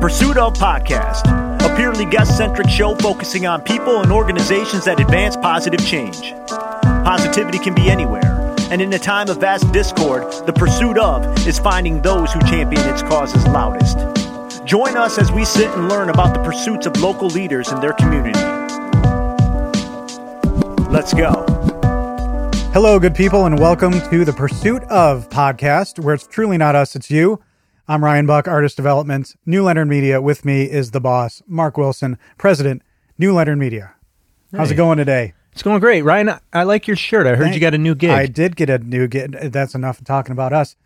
Pursuit of Podcast, a purely guest centric show focusing on people and organizations that advance positive change. Positivity can be anywhere, and in a time of vast discord, the pursuit of is finding those who champion its causes loudest. Join us as we sit and learn about the pursuits of local leaders in their community. Let's go. Hello, good people, and welcome to the Pursuit of podcast, where it's truly not us, it's you. I'm Ryan Buck, Artist Development, New Leonard Media. With me is the boss, Mark Wilson, President, New Leonard Media. How's Hey. it going today? It's going great, Ryan. I- I like your shirt. I heard Thank- you got a new gig. I did get a new gig. That's enough of talking about us.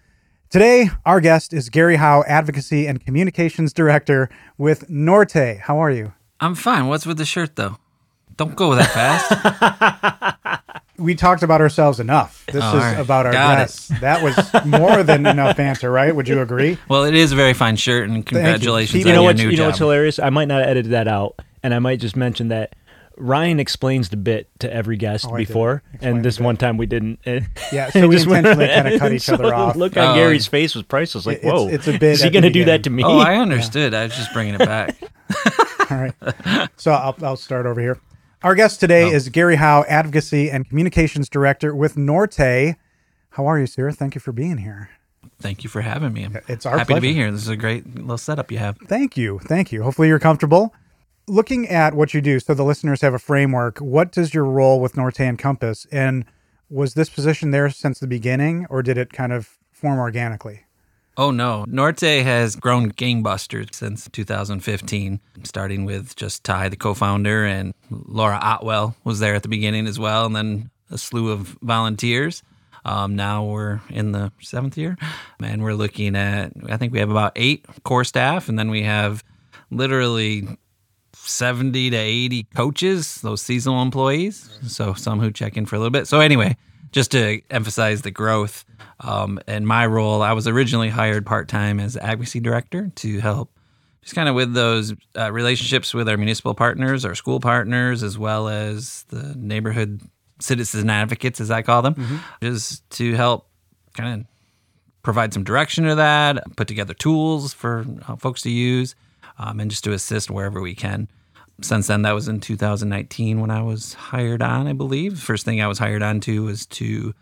Today, our guest is Gary Howe, Advocacy and Communications Director with Norte. How are you? I'm fine. What's with the shirt though? Don't go that fast. We talked about ourselves enough. This Oh, is all right. about our Got it. guests. That was more than enough banter, right? Would you agree? well, it is a very fine shirt, and congratulations Keep- on you know your what's new you know what's hilarious? I might not edit that out, and I might just mention that Ryan explains the bit to every guest Oh, before, and this one time we didn't. Yeah, so we just went intentionally kinda cut and each other off. Look on Oh. Um, Gary's face was priceless. Like, whoa, it's a bit Is he going to do that to me? Oh, I understood. I was just bringing it back. All right. So I'll, I'll start over here. Our guest today Oh. is Gary Howe, Advocacy and Communications Director with Norte. How are you, sir? Thank you for being here. Thank you for having me. I'm It's our happy to be here. This is a great little setup you have. Thank you. Thank you. Hopefully you're comfortable. Looking at what you do, so the listeners have a framework, what does your role with Norte encompass? And was this position there since the beginning, or did it kind of form organically? Oh no, Norte has grown gangbusters since 2015, starting with just Ty, the co-founder, and Laura Otwell was there at the beginning as well, and then a slew of volunteers. Um, now we're in the seventh year, and we're looking at. I think we have about eight core staff, and then we have literally 70 to 80 coaches, those seasonal employees. So some who check in for a little bit. So anyway, just to emphasize the growth um, and my role, I was originally hired part time as advocacy director to help just kind of with those uh, relationships with our municipal partners, our school partners, as well as the neighborhood citizen advocates, as I call them, just to help kind of provide some direction to that, put together tools for uh, folks to use, um, and just to assist wherever we can. Since then, that was in 2019 when I was hired on, I believe. First thing I was hired on to was to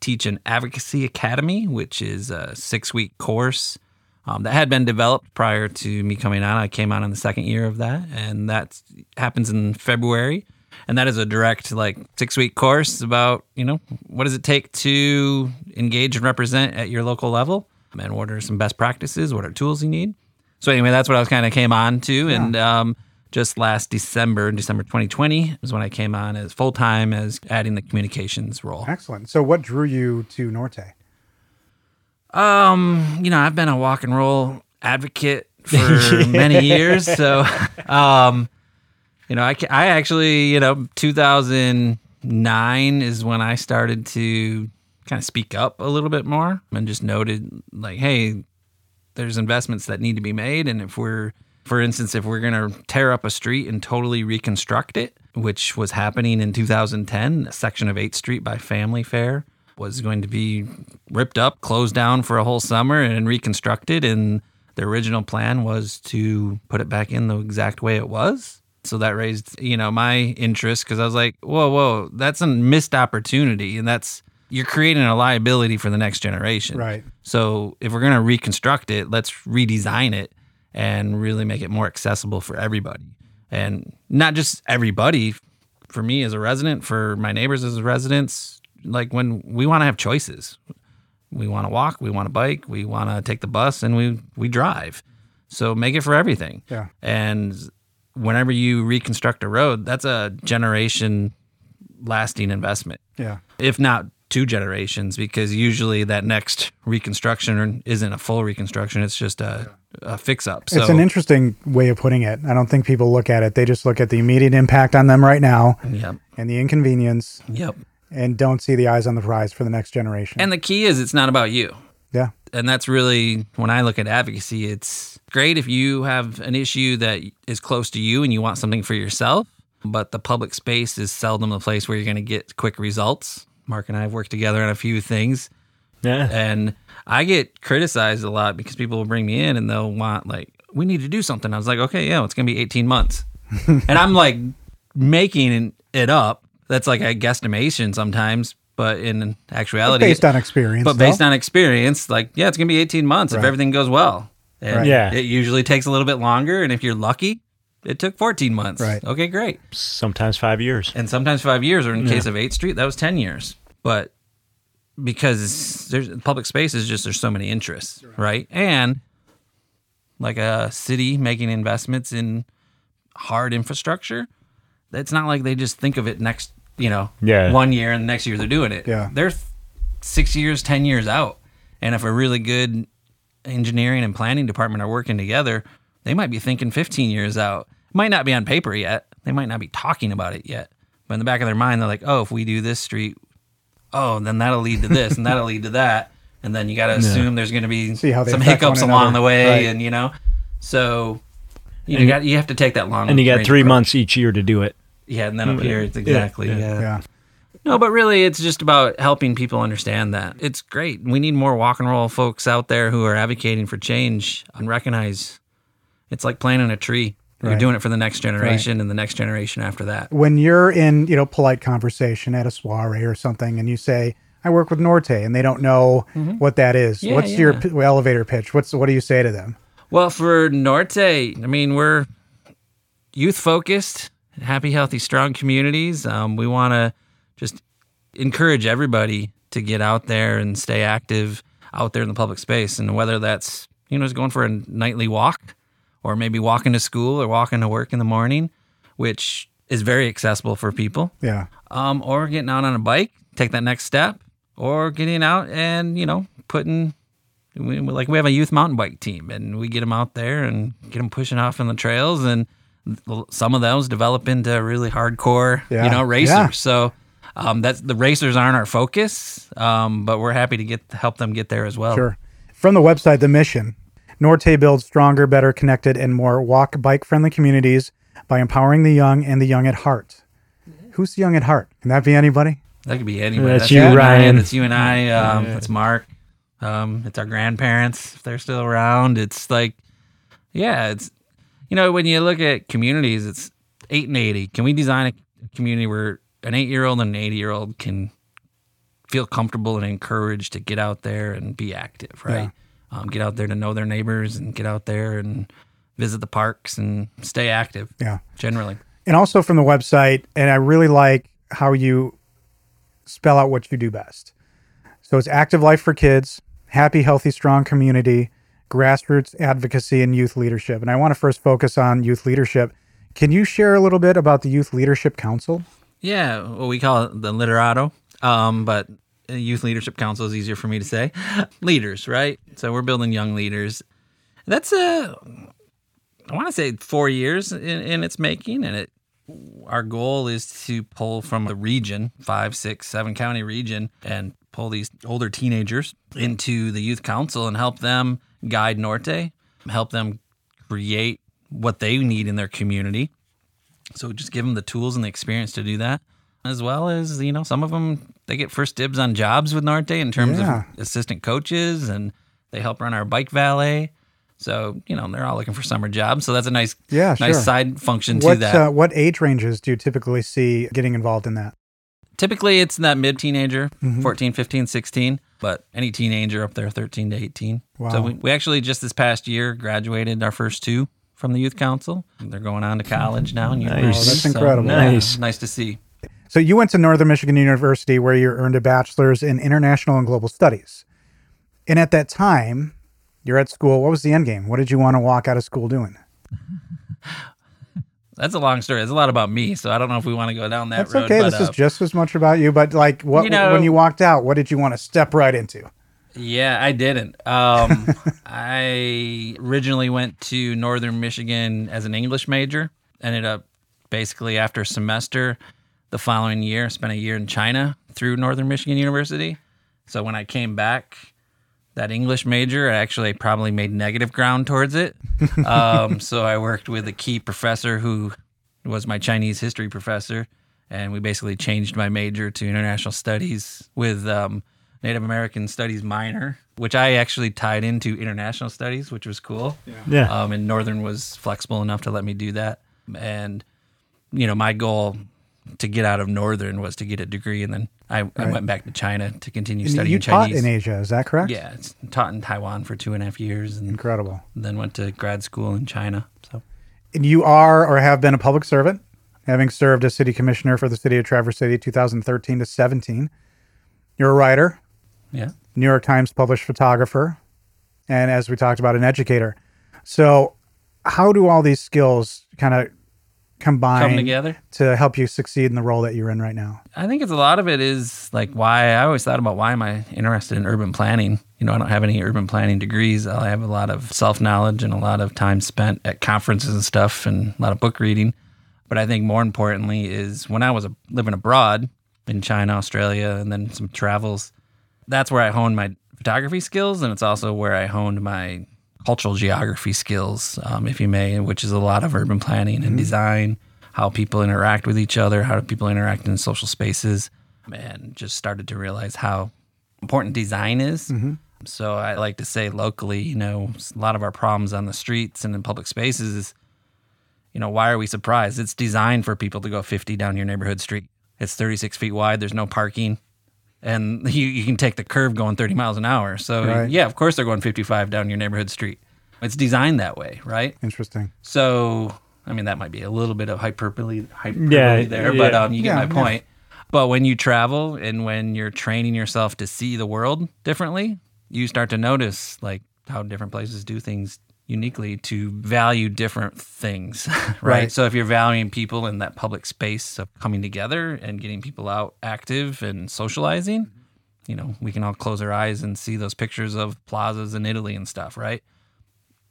teach an advocacy academy, which is a six week course um, that had been developed prior to me coming on. I came on in the second year of that, and that happens in February. And that is a direct, like, six week course about, you know, what does it take to engage and represent at your local level? And what are some best practices? What are tools you need? So, anyway, that's what I was kind of came on to. And um, just last December, December 2020, was when I came on as full time as adding the communications role. Excellent. So what drew you to Norte? Um, you know, I've been a walk and roll advocate for many years, so um, you know, I I actually, you know, 2009 is when I started to kind of speak up a little bit more and just noted like, hey, there's investments that need to be made, and if we're for instance, if we're going to tear up a street and totally reconstruct it, which was happening in 2010, a section of 8th Street by Family Fair was going to be ripped up, closed down for a whole summer, and reconstructed. And the original plan was to put it back in the exact way it was. So that raised, you know, my interest because I was like, whoa, whoa, that's a missed opportunity. And that's, you're creating a liability for the next generation. Right. So if we're going to reconstruct it, let's redesign it and really make it more accessible for everybody. And not just everybody, for me as a resident, for my neighbors as residents, like when we want to have choices. We want to walk, we want to bike, we want to take the bus and we we drive. So make it for everything. Yeah. And whenever you reconstruct a road, that's a generation lasting investment Yeah. if not two generations, because usually that next reconstruction isn't a full reconstruction; it's just a, a fix up. So it's an interesting way of putting it. I don't think people look at it. They just look at the immediate impact on them right now yep, and the inconvenience yep. and don't see the eyes on the prize for the next generation. And the key is, it's not about you. yeah. and that's really when I look at advocacy, it's great if you have an issue that is close to you and you want something for yourself, but the public space is seldom the place where you're going to get quick results. Mark and I have worked together on a few things, Yeah. and I get criticized a lot because people will bring me in and they'll want like, we need to do something. I was like, okay, yeah, it's gonna be 18 months, and I'm like making it up. That's like a guesstimation sometimes, but in actuality, based on experience. but based though. on experience, like yeah, it's gonna be 18 months if everything goes well. And Right. Yeah. it usually takes a little bit longer, and if you're lucky, it took 14 months. Right. Okay, great. Sometimes five years. And sometimes five years, or in case of 8th Street, that was 10 years. But because there's public space is just there's so many interests, right? And like a city making investments in hard infrastructure, it's not like they just think of it next, you know, Yeah. one year and the next year they're doing it. Yeah. They're th- six years, 10 years out. And if a really good engineering and planning department are working together, they might be thinking 15 years out. It might not be on paper yet. They might not be talking about it yet. But in the back of their mind, they're like, oh, if we do this street, oh, then that'll lead to this and that'll lead to that. And then you got to assume there's going to be See how some hiccups along another. the way. Right. And, you know, so you, know, you, got, you have to take that long. And you got three approach. months each year to do it. Yeah. And then up here, it's exactly. yeah. yeah. yeah. No, but really, it's just about helping people understand that. It's great. We need more walk and roll folks out there who are advocating for change and recognize it's like planting a tree. You're Right. doing it for the next generation and the next generation after that. when you're in you know polite conversation at a soiree or something and you say i work with norte and they don't know what that is Mm-hmm. Yeah, what's your p- elevator pitch what's what do you say to them Well, for Norte, I mean, we're youth focused, happy, healthy, strong communities. Um, we want to just encourage everybody to get out there and stay active out there in the public space. And whether that's, you know, just going for a nightly walk or maybe walking to school or walking to work in the morning, which is very accessible for people yeah um, or getting out on a bike, take that next step, or getting out and you know putting we, like we have a youth mountain bike team, and we get them out there and get them pushing off on the trails, and some of those develop into really hardcore, Yeah. you know, racers. Yeah. So. Um, that's the racers aren't our focus, um, but we're happy to get help them get there as well. sure from the website the mission norte builds stronger better connected and more walk bike friendly communities by empowering the young and the young at heart who's the young at heart can that be anybody That could be anybody. That's you you, and I, Ryan. That's you and I. Um, It's Mark. Um, it's our grandparents if they're still around. It's like, yeah, it's you know when you look at communities, it's eight and eighty. Can we design a community where an eight-year-old and an eighty-year-old can feel comfortable and encouraged to get out there and be active, right? Um, get out there to know their neighbors and get out there and visit the parks and stay active. yeah. Generally, and also from the website and i really like how you spell out what you do best. So it's active life for kids happy healthy strong community grassroots advocacy and youth leadership. And i want to first focus on youth leadership. Can you share a little bit about the youth leadership council? Yeah, well, we call it the literato, um, but Uh, youth leadership council is easier for me to say. leaders, right? So we're building young leaders. That's a, I want to say four years in, in its making, and it. Our goal is to pull from the region, five, six, seven county region, and pull these older teenagers into the youth council and help them guide Norte, help them create what they need in their community. So just give them the tools and the experience to do that, as well as you know some of them they get first dibs on jobs with Norte in terms Yeah. of assistant coaches, and they help run our bike valet. So you know they're all looking for summer jobs. So that's a nice Yeah, nice sure. side function to what that. uh, what age ranges do you typically see getting involved in that Typically it's in that mid teenager, Mm-hmm. 14, 15, 16, but any teenager up there 13 to 18. Wow. So we, we actually just this past year graduated our first two from the youth council. They're going on to college now and Nice. university. Oh, that's So, incredible. yeah, Nice. nice to see. So you went to northern michigan university where you earned a bachelor's in international and global studies and at that time you're at school what was the end game what did you want to walk out of school doing That's a long story. It's a lot about me, so I don't know if we want to go down that That's road. okay. but, this is uh, just as much about you, but like, what You know- when you walked out, what did you want to step right into? yeah, I didn't. Um, I originally went to Northern Michigan as an English major. Ended up basically after a semester the following year, spent a year in China through Northern Michigan University. So when I came back, that English major, I actually probably made negative ground towards it. Um, so I worked with a key professor who was my Chinese history professor, and we basically changed my major to international studies with um, Native American Studies minor, which I actually tied into international studies, which was cool. Yeah. Um, and Northern was flexible enough to let me do that. And, you know, my goal to get out of Northern was to get a degree. And then I, I went back to China to continue And studying you taught in Asia, is that correct? Yeah, it's taught in Taiwan for two and a half years and Incredible. then went to grad school in China. So, And you are or have been a public servant, having served as city commissioner for the city of Traverse City 2013 to 17. You're a writer, yeah. New York Times published photographer, and as we talked about, an educator. So, how do all these skills kind of combine Come together. to help you succeed in the role that you're in right now? I think it's a lot of it is like why I always thought about why am I interested in urban planning? You know, I don't have any urban planning degrees. I have a lot of self knowledge and a lot of time spent at conferences and stuff and a lot of book reading. But I think more importantly is when I was living abroad in China, Australia, and then some travels, that's where I honed my photography skills. And it's also where I honed my cultural geography skills, um, if you may, which is a lot of urban planning and design, how people interact with each other, how do people interact in social spaces, and just started to realize how important design is. So I like to say locally, you know, a lot of our problems on the streets and in public spaces is, you know, why are we surprised? It's designed for people to go 50 down your neighborhood street. It's 36 feet wide. There's no parking. And you, you can take the curve going 30 miles an hour. So, Right. yeah, of course they're going 55 down your neighborhood street. It's designed that way, right? Interesting. So, I mean, that might be a little bit of hyperbole, hyperbole Yeah, there, but um, you get Yeah, my yeah. point. But when you travel and when you're training yourself to see the world differently, you start to notice like how different places do things uniquely to value different things, right? Right. So if you're valuing people in that public space of coming together and getting people out active and socializing, you know, we can all close our eyes and see those pictures of plazas in Italy and stuff, right?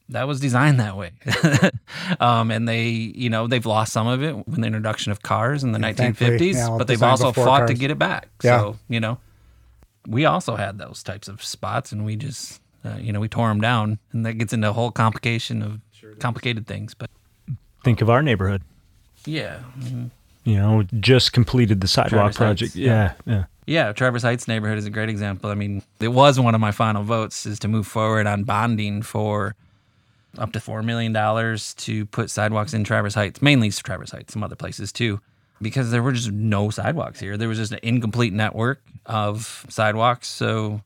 that was designed that way. um, and they, you know, they've lost some of it with the introduction of cars in the thankfully, 1950s, yeah, but they've also fought to get it back. Yeah. So, you know, we also had those types of spots and we just, uh, you know, we tore them down and that gets into a whole complication of complicated things. But Think of our neighborhood. yeah, mhm. You know, just completed the sidewalk Traverse project. Heights, yeah. Yeah, yeah. Yeah, Traverse Heights neighborhood is a great example. I mean, it was one of my final votes is to move forward on bonding for up to $4 million to put sidewalks in Traverse Heights, mainly Traverse Heights, some other places too, because there were just no sidewalks here. There was just an incomplete network of sidewalks. So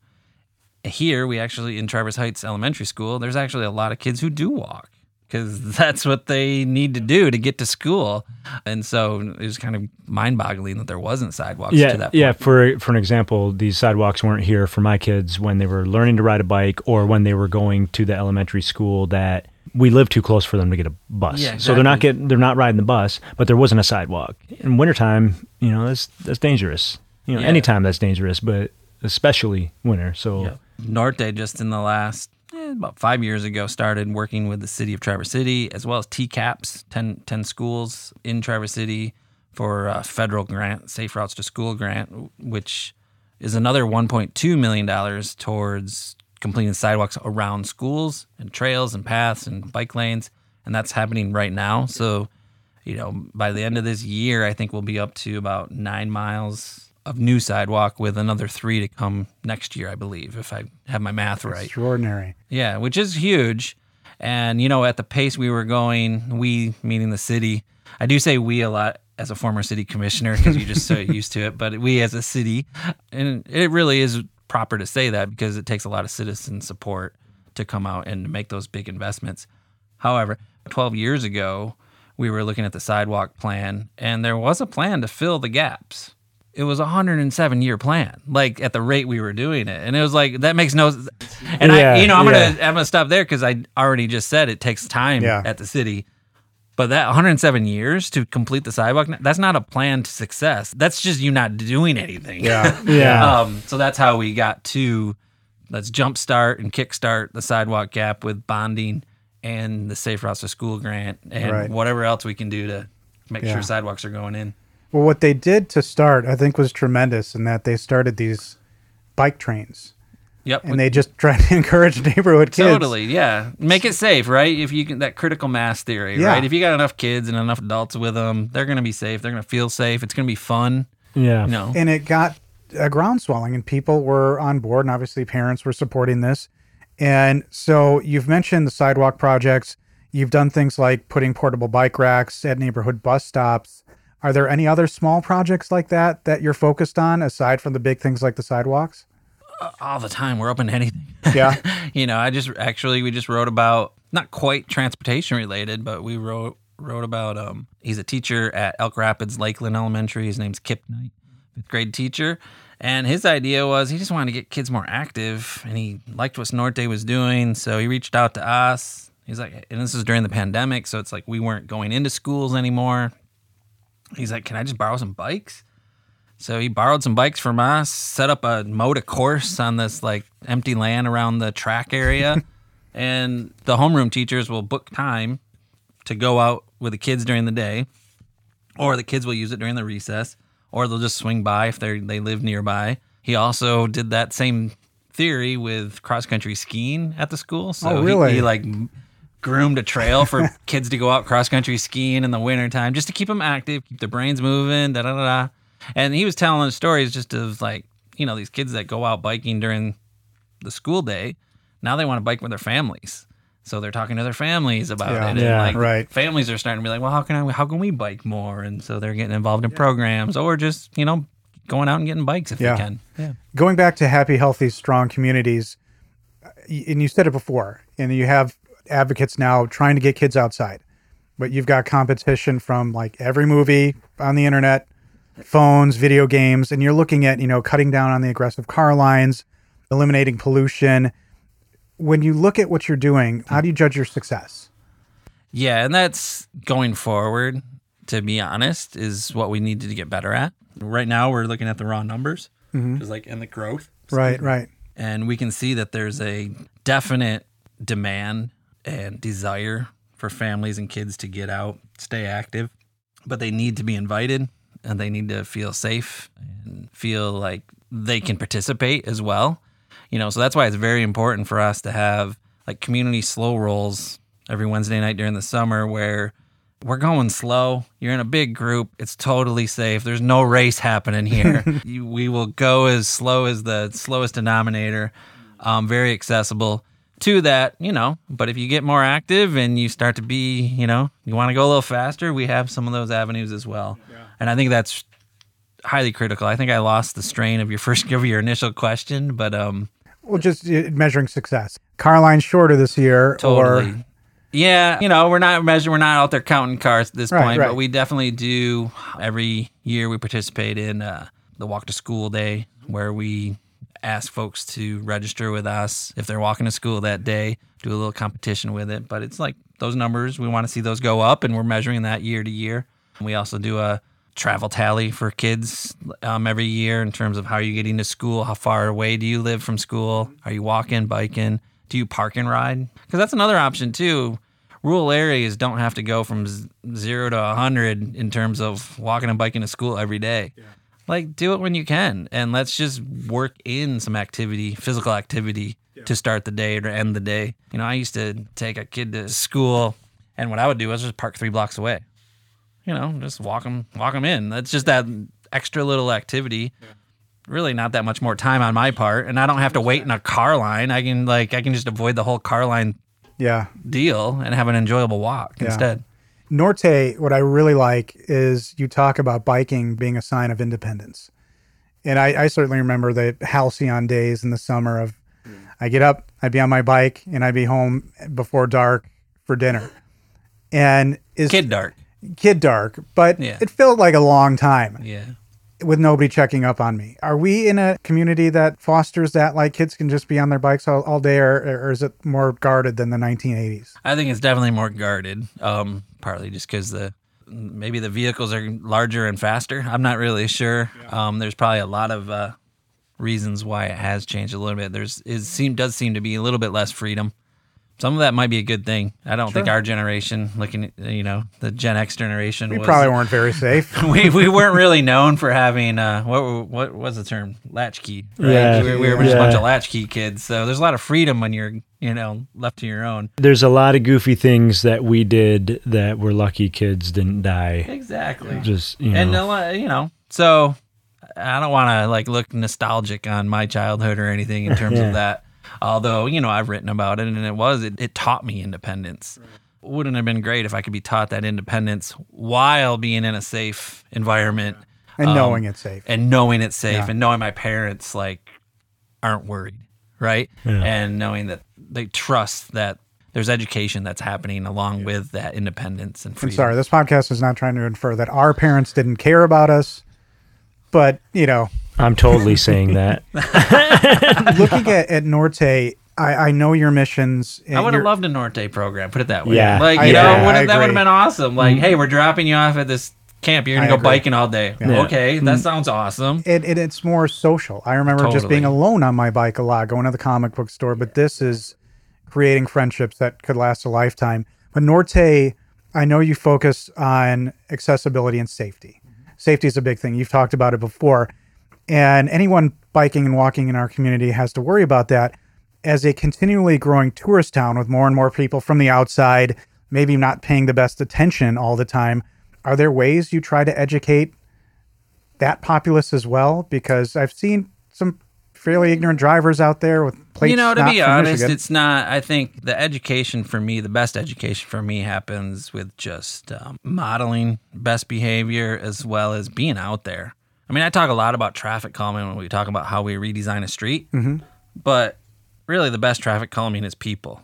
here we actually, in Traverse Heights Elementary School, there's actually a lot of kids who do walk because that's what they need to do to get to school. And so it was kind of mind boggling that there wasn't sidewalks to Yeah, that yeah. For for an example, these sidewalks weren't here for my kids when they were learning to ride a bike or when they were going to the elementary school that we live too close for them to get a bus. Yeah, So they're not getting they're not riding the bus, but there wasn't a sidewalk. In wintertime, you know, that's that's dangerous. You know, Yeah. anytime that's dangerous, but especially winter. So Yeah. Norte just in the last eh, about five years ago started working with the city of Traverse City as well as TCAPS, 10, 10 schools in Traverse City for a federal grant, Safe Routes to School grant, which is another $1.2 million towards completing sidewalks around schools and trails and paths and bike lanes. And that's happening right now. So, you know, by the end of this year, I think we'll be up to about nine miles of new sidewalk with another three to come next year, I believe, if I have my math right. Extraordinary. Yeah, which is huge. And, you know, at the pace we were going, we, meaning the city, I do say we a lot as a former city commissioner because you're just so used to it, but we as a city, and it really is proper to say that because it takes a lot of citizen support to come out and make those big investments. However, 12 years ago, we were looking at the sidewalk plan, and there was a plan to fill the gaps. It was a 107 year plan, like at the rate we were doing it, and it was like that makes no. And Yeah, I, you know, I'm yeah. gonna I'm gonna stop there because I already just said it takes time Yeah. at the city. But that 107 years to complete the sidewalk, that's not a plan to success. That's just you not doing anything. Yeah. Yeah. um, so that's how we got to let's jumpstart and kickstart the sidewalk gap with bonding and the Safe Routes to School grant and Right. whatever else we can do to make sure sidewalks are going in. Well, what they did to start, I think, was tremendous in that they started these bike trains Yep. and they just tried to encourage neighborhood kids. Totally, yeah. Make it safe, right? If you can, that critical mass theory, Yeah. right? If you got enough kids and enough adults with them, they're going to be safe. They're going to feel safe. It's going to be fun. yeah. You know, And it got a groundswelling and people were on board and obviously parents were supporting this. And so you've mentioned the sidewalk projects. You've done things like putting portable bike racks at neighborhood bus stops. Are there any other small projects like that that you're focused on aside from the big things like the sidewalks? all the time. We're open to anything. Yeah. you know, I just actually we just wrote about not quite transportation related, but we wrote wrote about um he's a teacher at Elk Rapids Lakeland Elementary. His name's Kip Knight, fifth grade teacher. And his idea was he just wanted to get kids more active and he liked what Norte was doing. So he reached out to us. He's like, and this is during the pandemic. So it's like we weren't going into schools anymore. He's like, can I just borrow some bikes? So he borrowed some bikes from us, set up a motor course on this like empty land around the track area. and the homeroom teachers will book time to go out with the kids during the day, or the kids will use it during the recess, or they'll just swing by if they they live nearby. He also did that same theory with cross country skiing at the school. So Oh, he- really? he, like groomed a trail for kids to go out cross country skiing in the wintertime just to keep them active, keep their brains moving, da da da. da. And he was telling us stories just of like, you know, these kids that go out biking during the school day. Now they want to bike with their families. So they're talking to their families about Yeah. it. And Yeah, like right. families are starting to be like, well, how can I how can we bike more? And so they're getting involved in programs or just, you know, going out and getting bikes if Yeah. they can. Yeah. going back to happy, healthy, strong communities, and you said it before, and you have advocates now trying to get kids outside, but you've got competition from like every movie on the internet, phones, video games, and you're looking at, you know, cutting down on the aggressive car lines, eliminating pollution. When you look at what you're doing, how do you judge your success? Yeah, and that's going forward, to be honest, is what we needed to get better at. Right now we're looking at the raw numbers. Mm-hmm. Just like and the growth. Right, right. and we can see that there's a definite demand and desire for families and kids to get out, stay active, but they need to be invited and they need to feel safe and feel like they can participate as well. You know, so that's why it's very important for us to have like community slow rolls every Wednesday night during the summer where we're going slow. You're in a big group. It's totally safe. There's no race happening here. you, we will go as slow as the slowest denominator. Um, very accessible to that, you know. But if you get more active and you start to be, you know, you want to go a little faster, we have some of those avenues as well. And I think that's highly critical. I think I lost the strain of your first of your initial question, but um, Well, just uh, measuring success. Car line shorter this year, Totally. or yeah, you know, we're not measuring, we're not out there counting cars at this Right, point, right. but we definitely do. Every year we participate in uh, the Walk to School Day, where we ask folks to register with us if they're walking to school that day, do a little competition with it. But it's like those numbers, we want to see those go up, and we're measuring that year to year. We also do a travel tally for kids um, every year in terms of how are you're getting to school, how far away do you live from school, are you walking, biking, do you park and ride? Because that's another option too. Rural areas don't have to go from zero to a hundred in terms of walking and biking to school every day. Like, do it when you can, and let's just work in some activity, physical activity, to start the day or end the day. You know, I used to take a kid to school, and what I would do was just park three blocks away you know, just walk them, walk them in. That's just that extra little activity. Really, not that much more time on my part, and I don't have to wait in a car line. I can like, I can just avoid the whole car line yeah, deal and have an enjoyable walk Yeah. instead. Norte, what I really like is you talk about biking being a sign of independence. And I, I certainly remember the halcyon days in the summer of I get up, I'd be on my bike, and I'd be home before dark for dinner. And is Kid dark, kid dark, but Yeah. it felt like a long time yeah. with nobody checking up on me. Are we in a community that fosters that? Like kids can just be on their bikes all, all day, or, or is it more guarded than the 1980s? I think it's definitely more guarded. Um, partly just because the maybe the vehicles are larger and faster. I'm not really sure. Um, there's probably a lot of uh, reasons why it has changed a little bit. There's it seem does seem to be a little bit less freedom. Some of that might be a good thing. I don't think our generation, looking at you know the Gen X generation, We was, probably weren't very safe. we, we weren't really known for having uh, what what was the term latchkey. Right? Yeah. we, were- we were just a bunch of latchkey kids. So there's a lot of freedom when you're you know left to your own. There's a lot of goofy things that we did that we're lucky kids didn't die. Exactly. Just you know, and a lot, you know, so I don't want to like look nostalgic on my childhood or anything in terms Yeah. of that. Although you know I've written about it, and it was it, it taught me independence. Wouldn't it have been great if I could be taught that independence while being in a safe environment And um, knowing it's safe. and knowing it's safe Yeah. and knowing my parents like aren't worried, right? Yeah. And knowing that they trust that there's education that's happening along with that independence and freedom. I'm sorry, this podcast is not trying to infer that our parents didn't care about us, but you know, I'm totally saying that. looking at, at Norte, I, I know your missions. I would have loved a Norte program. Put it that way. Yeah. like I- you know, yeah, would've, that would have been awesome. Like, mm-hmm. hey, we're dropping you off at this camp. You're gonna I go agree. biking all day. Yeah. Okay, that mm-hmm. sounds awesome. it, it, it's more social. I remember just being alone on my bike a lot, going to the comic book store. But this is creating friendships that could last a lifetime. But Norte, I know you focus on accessibility and safety. Mm-hmm. Safety is a big thing. You've talked about it before. And anyone biking and walking in our community has to worry about that. As a continually growing tourist town with more and more people from the outside, maybe not paying the best attention all the time, are there ways you try to educate that populace as well? Because I've seen some fairly ignorant drivers out there with plates. you know, to not be honest, Michigan. it's not. I think the education for me, the best education for me, happens with just um, modeling best behavior as well as being out there. I mean, I talk a lot about traffic calming when we talk about how we redesign a street, Mm-hmm. but really, the best traffic calming is people.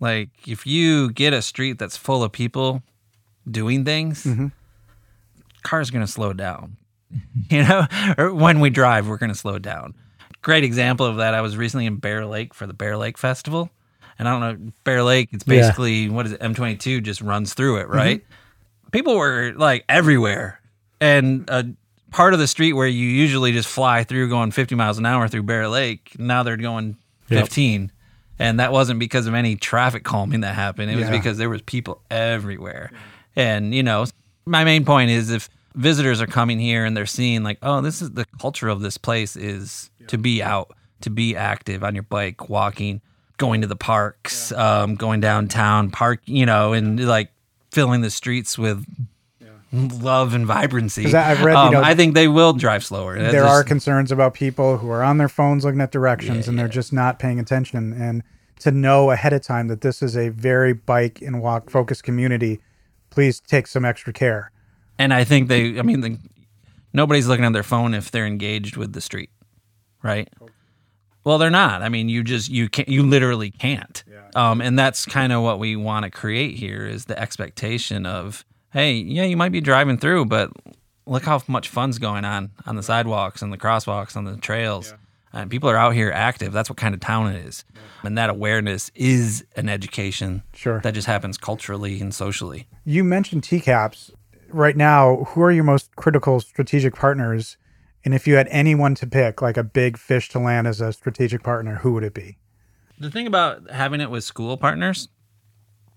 Like, if you get a street that's full of people doing things, Mm-hmm. car's going to slow down. You know, or when we drive, we're going to slow down. Great example of that. I was recently in Bear Lake for the Bear Lake Festival. And I don't know, Bear Lake, it's Yeah. basically, what is it? M22 just runs through it, right? People were like everywhere. And a part of the street where you usually just fly through going 50 miles an hour through Bear Lake, now they're going Yep. 15. And that wasn't because of any traffic calming that happened. It was because there was people everywhere. And, you know, my main point is if visitors are coming here and they're seeing like, oh, this is the culture of this place is to be out, to be active on your bike, walking, going to the parks, um, going downtown, park, you know, and like filling the streets with love and vibrancy. I- I've read, you Um, know, I think they will drive slower. That's there just- are concerns about people who are on their phones looking at directions and they're just not paying attention. And to know ahead of time that this is a very bike and walk focused community, please take some extra care. And I think they, I mean, the, nobody's looking at their phone if they're engaged with the street, right? Well, they're not. I mean, you just you can't. You literally can't. Um, and that's kind of what we want to create here is the expectation of, hey, yeah, you might be driving through, but look how much fun's going on on the sidewalks and the crosswalks on the trails. And people are out here active. That's what kind of town it is. And that awareness is an education Sure. that just happens culturally and socially. You mentioned TCAPs. Right now, who are your most critical strategic partners? And if you had anyone to pick, like a big fish to land as a strategic partner, who would it be? The thing about having it with school partners,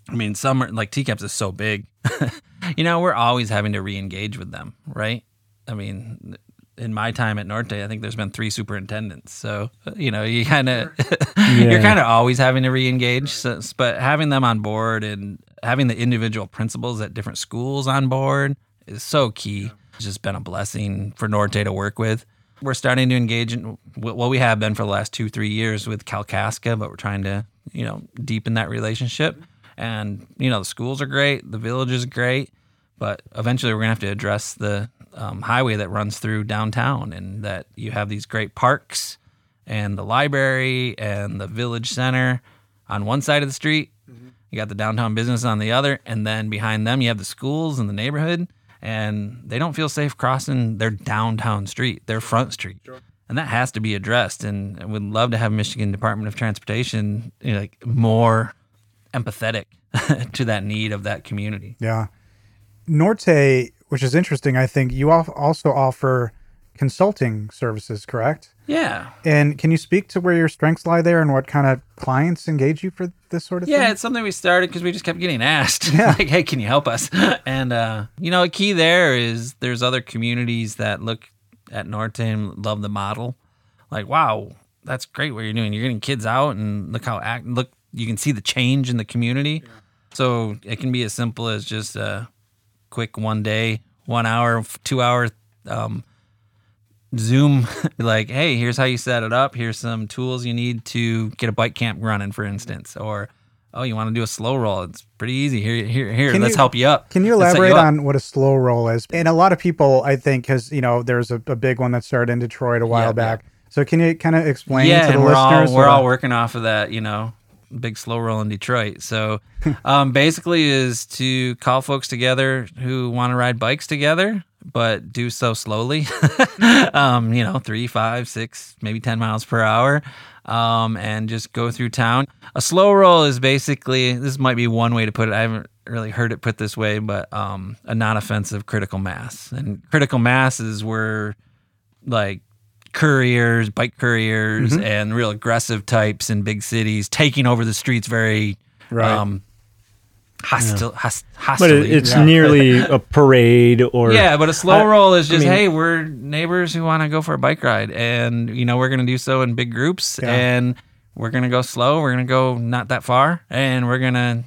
I mean, some are like TCAPS is so big. you know, we're always having to re engage with them, right? I mean, in my time at Norte, I think there's been three superintendents. So, uh, you know, you kind of, you're kind of always having to re engage. So, but having them on board and having the individual principals at different schools on board is so key. It's just been a blessing for Norte to work with. We're starting to engage in well, we have been for the last two, three years with Kalkaska, but we're trying to, you know, deepen that relationship. And, you know, the schools are great, the village is great, but eventually we're going to have to address the um, highway that runs through downtown and that you have these great parks and the library and the village center on one side of the street. You got the downtown business on the other, and then behind them you have the schools and the neighborhood, and they don't feel safe crossing their downtown street, their front street, and that has to be addressed. And I would love to have Michigan Department of Transportation you know, like more empathetic to that need of that community. Yeah. Norte, which is interesting, I think you also offer consulting services, correct? Yeah, And can you speak to where your strengths lie there and what kind of clients engage you for this sort of Yeah, thing? Yeah, it's something we started because we just kept getting asked, like, "Hey, can you help us?" And uh, you know, a key there is there's other communities that look at Norte and love the model. Like, wow, that's great what you're doing. You're getting kids out, and look how act. Look, you can see the change in the community. So it can be as simple as just a quick one day, one hour, two hour um, Zoom, like, hey, here's how you set it up. Here's some tools you need to get a bike camp running, for instance. Or, oh, you want to do a slow roll? It's pretty easy. Here, here, here. Can let's you- help you up. Can you elaborate up. on what a slow roll is? And a lot of people, I think, because you know, there's a, a big one that started in Detroit a while Yeah, back. So can you kind of explain yeah, to the we're all listeners? we're what all working off of that, you know, big slow roll in Detroit. So, um, basically, is to call folks together who want to ride bikes together, but do so slowly. um, you know, three, five, six, maybe ten miles per hour, um, and just go through town. A slow roll is basically this might be one way to put it. I haven't really heard it put this way, but um, a non-offensive critical mass, and critical mass is where like couriers, bike couriers, Mm-hmm. and real aggressive types in big cities taking over the streets very Right. um, hostile, host, But it, it's Yeah. nearly a parade or yeah, but a slow I- roll is just mean- hey, we're neighbors who want to go for a bike ride, and you know we're gonna do so in big groups, Yeah. and we're gonna go slow. We're gonna go not that far, and we're gonna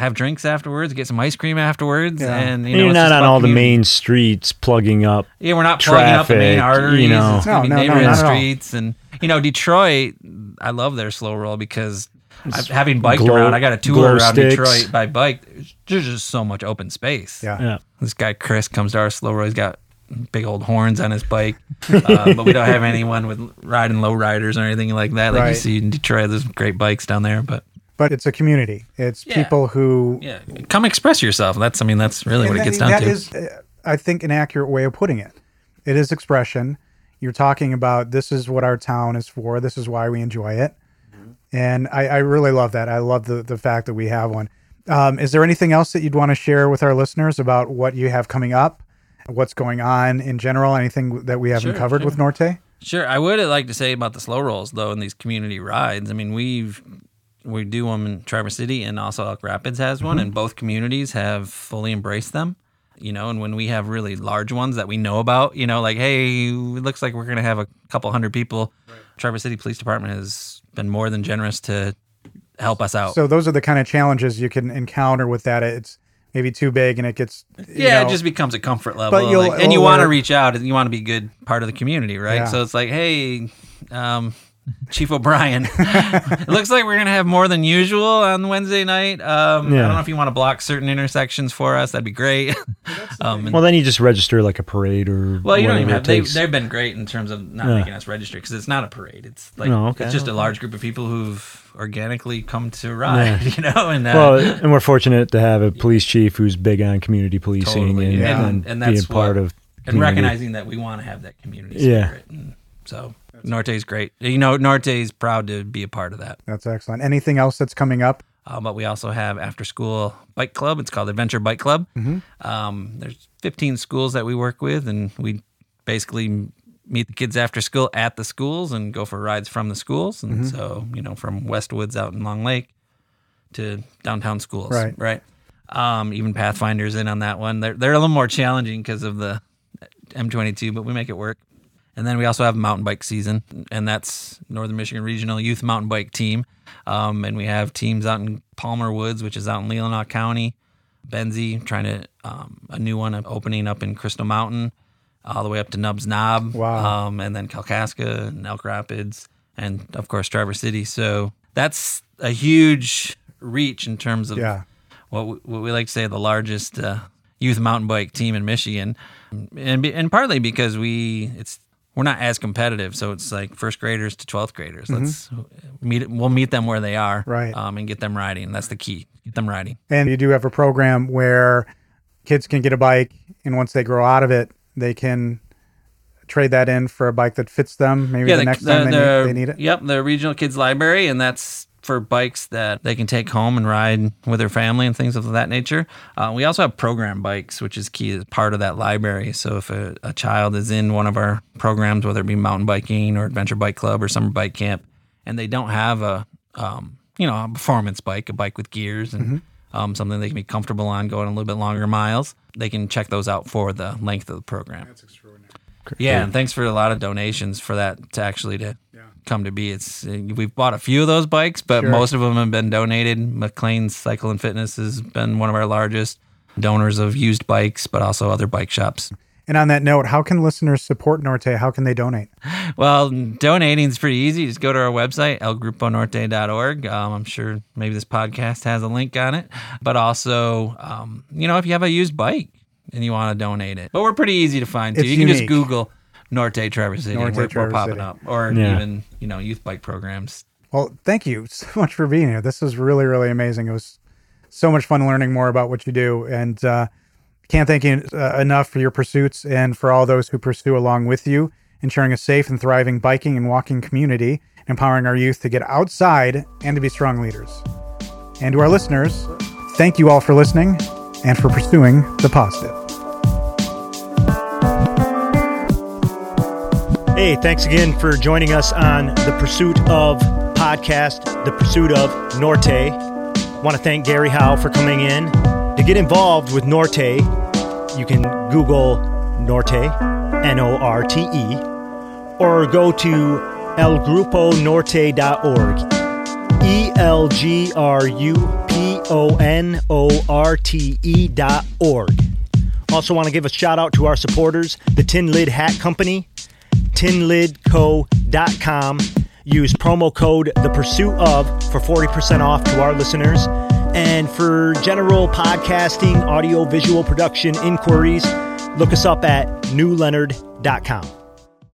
have drinks afterwards, get some ice cream afterwards, Yeah. and you know, you're not on about all the main streets plugging up. Yeah, we're not plugging up the main traffic, arteries. you know. It's gonna No, be no, no, neighborhood not at streets, and you know Detroit. I love their slow roll because I've, having biked glow- around, I got a tour around sticks. Detroit by bike. There's just so much open space. Yeah. Yeah. This guy Chris comes to our slow roll. He's got big old horns on his bike, uh, but we don't have anyone with riding low riders or anything like that. Like Right. you see in Detroit, there's great bikes down there, but. But it's a community. It's Yeah. people who. Yeah, come express yourself. That's, I mean, that's really what And it gets down that to. is, uh, I think, an accurate way of putting it. It is expression. You're talking about this is what our town is for. This is why we enjoy it. And I, I really love that. I love the, the fact that we have one. Um, is there anything else that you'd want to share with our listeners about what you have coming up, what's going on in general? Anything that we haven't Sure, covered sure. with Norte? Sure, I would like to say about the slow rolls though, in these community rides. I mean, we've we do them in Traverse City, and also Elk Rapids has one, and both communities have fully embraced them. You know, and when we have really large ones that we know about, you know, like hey, it looks like we're gonna have a couple hundred people. Traverse City Police Department has been more than generous to help us out. So those are the kind of challenges you can encounter with that. It's maybe too big and it gets you yeah, know, it just becomes a comfort level. But like- and you want to reach out and you want to be a good part of the community, right? Yeah. So it's like, hey, um, Chief O'Brien, it looks like we're gonna have more than usual on Wednesday night. Um, I don't know if you want to block certain intersections for us. That'd be great. um, and- Well, then you just register like a parade or well, you don't even have. They, they've been great in terms of not Yeah. making us register because it's not a parade. It's like Oh, okay, it's just a large group of people who've organically come to ride. You know, and uh, well, and we're fortunate to have a police chief who's big on community policing Totally, and, yeah. and, And being that's part what- of and recognizing that we want to have that community Yeah. spirit. And so Norte's great. You know, Norte's proud to be a part of that. That's excellent. Anything else that's coming up? Uh, but we also have after school bike club. It's called Adventure Bike Club. Um, there's 15 schools that we work with, and we basically meet the kids after school at the schools and go for rides from the schools. And so, you know, from Westwoods out in Long Lake to downtown schools. Right. Right. Um, even Pathfinders in on that one. They're, they're a little more challenging because of the M22, but we make it work. And then we also have mountain bike season, and that's Northern Michigan Regional Youth Mountain Bike Team. Um, and we have teams out in Palmer Woods, which is out in Leelanau County, Benzie, trying to um, a new one opening up in Crystal Mountain, all the way up to Nub's Nob, Wow. um, and then Kalkaska and Elk Rapids, and of course Traverse City. So that's a huge reach in terms of Yeah. what we, what we like to say the largest uh, youth mountain bike team in Michigan, and and partly because we it's we're not as competitive, so it's like first graders to twelfth graders. Let's meet we'll meet them where they are, Mm-hmm. Right. Um, and get them riding. That's the key. Get them riding. And you do have a program where kids can get a bike, and once they grow out of it, they can trade that in for a bike that fits them. Maybe the, next time they, need, they need it. Yep, the regional kids library, and that's for bikes that they can take home and ride with their family and things of that nature. Uh, we also have program bikes, which is key as part of that library. So if a, a child is in one of our programs, whether it be mountain biking or adventure bike club or summer bike camp, and they don't have a um, you know a performance bike, a bike with gears and um, something they can be comfortable on going a little bit longer miles, they can check those out for the length of the program. Yeah, and thanks for a lot of donations for that to actually to come to be. It's uh, we've bought a few of those bikes, but Sure. most of them have been donated. McLain's Cycle and Fitness has been one of our largest donors of used bikes, but also other bike shops. And on that note, how can listeners support Norte? How can they donate? Well, donating is pretty easy. Just go to our website, elgruponorte.org. Um, I'm sure maybe this podcast has a link on it. But also, um, you know, if you have a used bike and you want to donate it. But we're pretty easy to find too. It's you can just. Google Norte Traverse City Norte and we're, we're popping City. up. Or Yeah. even, you know, youth bike programs. Well, thank you so much for being here. This was really, really amazing. It was so much fun learning more about what you do. And uh, can't thank you uh, enough for your pursuits and for all those who pursue along with you, ensuring a safe and thriving biking and walking community, empowering our youth to get outside and to be strong leaders. And to our listeners, thank you all for listening and for pursuing the positive. Hey, thanks again for joining us on the Pursuit of podcast, the Pursuit of Norte. I Want to thank Gary Howe for coming in. To get involved with Norte, you can Google Norte, N O R T E, or go to elgruponorte.org. E L G R U P O N O R T E dot org. Also, want to give a shout out to our supporters, the Tin Lid Hat Company, tinlidco.com. Use promo code The Pursuit of for 40% off to our listeners. And for general podcasting, audio, visual production inquiries, look us up at newleonard.com.